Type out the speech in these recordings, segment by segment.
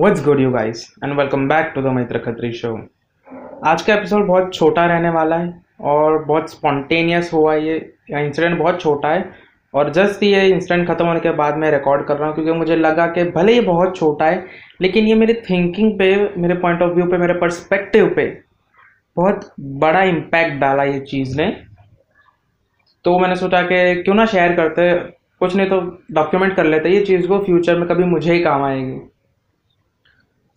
What's good, you guys? And welcome back to the Maitra Khatri show. आज का episode बहुत छोटा रहने वाला है और बहुत स्पॉन्टेनियस हुआ ये। इंसिडेंट बहुत छोटा है और जस्ट ये इंसिडेंट ख़त्म होने के बाद मैं रिकॉर्ड कर रहा हूँ क्योंकि मुझे लगा कि भले ही बहुत छोटा है, लेकिन ये मेरी थिंकिंग पे, मेरे पॉइंट ऑफ़ व्यू पे, मेरे पर्सपेक्टिव पे बहुत बड़ा इम्पैक्ट डाला ये चीज़ ने। तो मैंने सोचा कि क्यों ना शेयर करते, कुछ नहीं तो डॉक्यूमेंट कर लेते, ये चीज़ को फ्यूचर में कभी मुझे ही काम आएगी।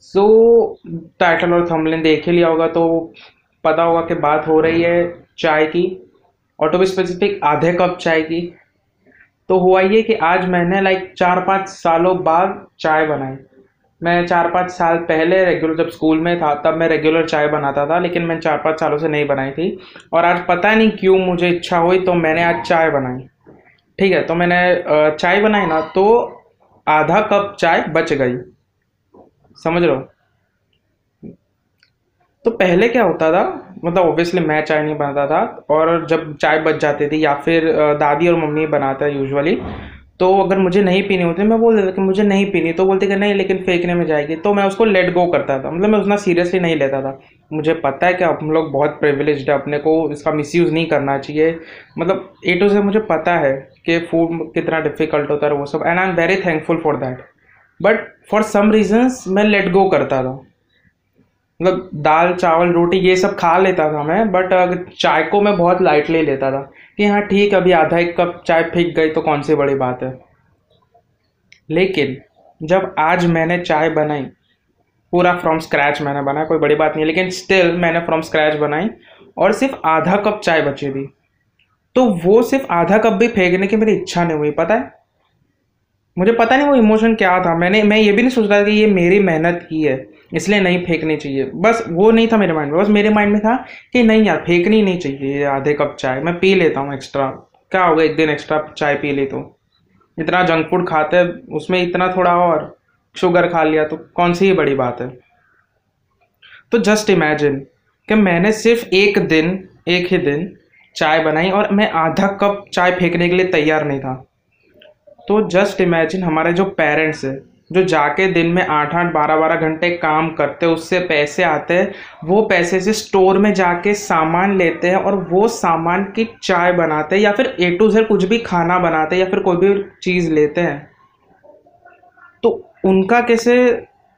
सो so, टाइटल और थंबनेल देख ही लिया होगा तो पता होगा कि बात हो रही है चाय की और टू बी स्पेसिफिक आधे कप चाय की। तो हुआ ये कि आज मैंने लाइक चार पाँच सालों बाद चाय बनाई। मैं चार पाँच साल पहले रेगुलर जब स्कूल में था तब मैं रेगुलर चाय बनाता था लेकिन मैंने चार पाँच सालों से नहीं बनाई थी। और आज पता नहीं क्यों मुझे इच्छा हुई तो मैंने आज चाय बनाई। ठीक है तो मैंने चाय बनाई ना तो आधा कप चाय बच गई। समझ रहे हो? तो पहले क्या होता था? मतलब ऑब्वियसली मैं चाय नहीं बनाता था और जब चाय बच जाती थी या फिर दादी और मम्मी बनाते हैं यूजुअली तो अगर मुझे नहीं पीनी होती, मैं बोल देता कि मुझे नहीं पीनी तो बोलते कि नहीं, लेकिन फेंकने में जाएगी। तो मैं उसको लेट गो करता था। मतलब मैं उतना सीरियसली नहीं लेता था। मुझे पता है कि हम लोग बहुत प्रिविलेज है, अपने को इसका मिसयूज़ नहीं करना चाहिए। मतलब ए टू से मुझे पता है कि फ़ूड कितना डिफ़िकल्ट होता है वो सब and I am very thankful for that but for some reasons मैं लेट गो करता था। मतलब दाल, चावल, रोटी, ये सब खा लेता था मैं बट चाय को मैं बहुत लाइटली लेता था। कि हाँ ठीक, अभी आधा एक कप चाय फेंक गई तो कौन सी बड़ी बात है? लेकिन, जब आज मैंने चाय बनाई, पूरा फ्रॉम स्क्रैच मैंने बनाया, कोई बड़ी बात नहीं लेकिन स्टिल मैंने फ्रॉम स्क्रैच बनाई, और सिर्फ़ आधा कप चाय बची थी। तो वो सिर्फ़ आधा कप भी फेंकने की मेरी इच्छा नहीं हुई, पता है? मुझे पता नहीं वो इमोशन क्या था। मैंने, मैं ये भी नहीं सोच रहा था कि ये मेरी मेहनत की है, इसलिए नहीं फेंकनी चाहिए। बस वो नहीं था मेरे माइंड में, बस मेरे माइंड में था कि नहीं यार, फेंकनी नहीं चाहिए, आधे कप चाय, मैं पी लेता हूँ एक्स्ट्रा क्या होगा, एक दिन एक्स्ट्रा चाय पी ली तो इतना जंक फ़ूड खाते हैं उसमें इतना थोड़ा और शुगर खा लिया तो कौन सी ही बड़ी बात है? तो जस्ट इमेजिन कि मैंने सिर्फ़ एक दिन, एक ही दिन चाय बनाई और मैं आधा कप चाय फेंकने के लिए तैयार नहीं था। तो जस्ट इमेजिन हमारे जो पेरेंट्स है, जो जाके दिन में आठ आठ, बारह बारह घंटे काम करते हैं, उससे पैसे आते हैं, वो पैसे से स्टोर में जाके सामान लेते हैं और वो सामान की चाय बनाते हैं या फिर ए टू जेड कुछ भी खाना बनाते हैं या फिर कोई भी चीज़ लेते हैं। तो उनका कैसे,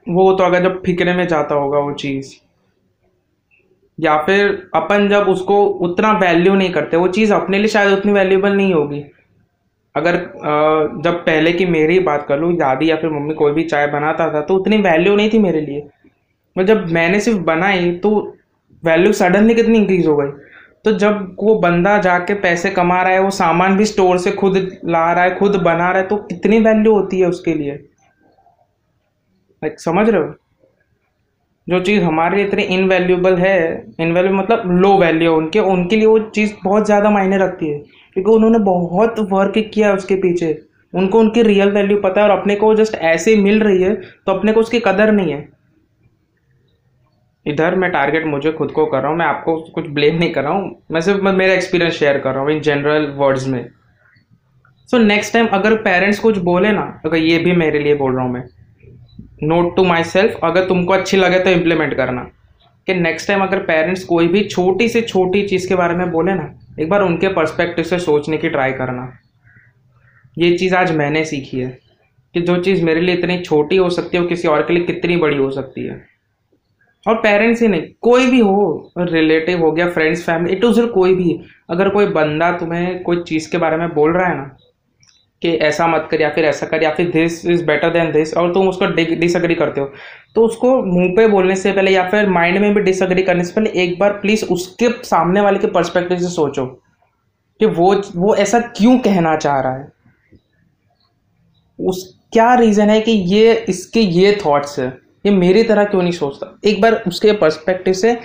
वो तो अगर जब फिक्रे में जाता होगा वो चीज़, या फिर अपन जब उसको उतना वैल्यू नहीं करते, वो चीज़ अपने लिए शायद उतनी वैल्यूबल नहीं होगी। अगर जब पहले की मेरी बात कर लूँ, दादी या फिर मम्मी कोई भी चाय बनाता था तो उतनी वैल्यू नहीं थी मेरे लिए। मैं जब मैंने सिर्फ़ बनाई तो वैल्यू सडनली कितनी इंक्रीज हो गई। तो जब वो बंदा जाके पैसे कमा रहा है, वो सामान भी स्टोर से खुद ला रहा है, खुद बना रहा है तो कितनी वैल्यू होती है उसके लिए? लाइक समझ रहे हो? जो चीज़ हमारे लिए इतनी इनवैल्यूबल है इनवैल्यू मतलब लो वैल्यू है, उनके उनके लिए वो चीज़ बहुत ज़्यादा मायने रखती है। क्योंकि उन्होंने बहुत वर्क किया उसके पीछे। उनको उनकी रियल वैल्यू पता है और अपने को जस्ट ऐसे मिल रही है तो अपने को उसकी कदर नहीं है। इधर मैं टारगेट मुझे खुद को कर रहा हूँ, मैं आपको कुछ ब्लेम नहीं कर रहा हूँ, मैं सिर्फ़ मेरा एक्सपीरियंस शेयर कर रहा हूँ इन जनरल वर्ड्स में। सो नेक्स्ट टाइम अगर पेरेंट्स कुछ बोले ना, अगर ये भी मेरे लिए बोल रहा हूँ मैं नोट टू माई सेल्फ अगर तुमको अच्छी लगे तो इम्प्लीमेंट करना। कि नेक्स्ट टाइम अगर पेरेंट्स कोई भी छोटी से छोटी चीज़ के बारे में बोले ना एक बार उनके पर्सपेक्टिव से सोचने की ट्राई करना। ये चीज़ आज मैंने सीखी है कि जो चीज़ मेरे लिए इतनी छोटी हो सकती है वो किसी और के लिए कितनी बड़ी हो सकती है। और पेरेंट्स ही नहीं, कोई भी हो रिलेटिव हो गया फ्रेंड्स फैमिली इट उज कोई भी। अगर कोई बंदा तुम्हें कोई चीज़ के बारे में बोल रहा है ना कि ऐसा मत कर या फिर ऐसा कर या फिर this is better than this और तुम उसको डिसअग्री करते हो। तो उसको मुँह पे बोलने से पहले या फिर माइंड में भी डिसअग्री करने से पहले एक बार प्लीज़ उसके सामने वाले के पर्सपेक्टिव से सोचो कि वो वो ऐसा क्यों कहना चाह रहा है। उस, क्या रीज़न है कि ये, इसके ये थॉट्स है? ये मेरी तरह क्यों नहीं सोचता? एक बार उसके पर्सपेक्टिव से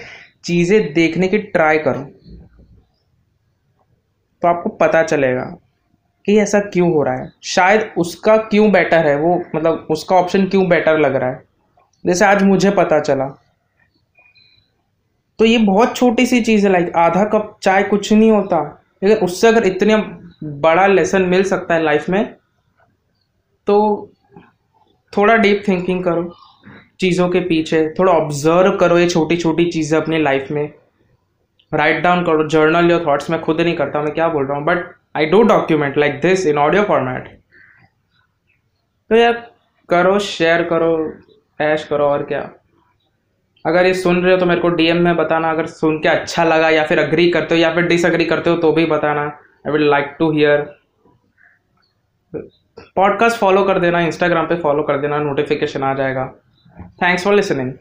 चीज़ें देखने की ट्राई करो। तो आपको पता चलेगा। कि ऐसा क्यों हो रहा है? शायद उसका क्यों बेटर है? वो मतलब उसका ऑप्शन क्यों बेटर लग रहा है? जैसे आज मुझे पता चला। तो ये बहुत छोटी सी चीज़ है लाइक आधा कप चाय कुछ नहीं होता। लेकिन उससे अगर इतने बड़ा लेसन मिल सकता है लाइफ में तो थोड़ा डीप थिंकिंग करो, चीज़ों के पीछे। थोड़ा ऑब्ज़र्व करो ये छोटी छोटी चीज़ें अपनी लाइफ में। राइट डाउन करो जर्नल योर थॉट्स मैं खुद नहीं करता, मैं क्या बोल रहा हूँ? But I do document like this in audio format तो यार, करो शेयर करो ऐश करो और क्या? अगर ये सुन रहे हो तो मेरे को डीएम में बताना, अगर सुन के अच्छा लगा या फिर अग्री करते हो या फिर डिसअग्री करते हो तो भी बताना। I will like to hear podcast follow कर देना इंस्टाग्राम पे फॉलो कर देना नोटिफिकेशन आ जाएगा। Thanks for listening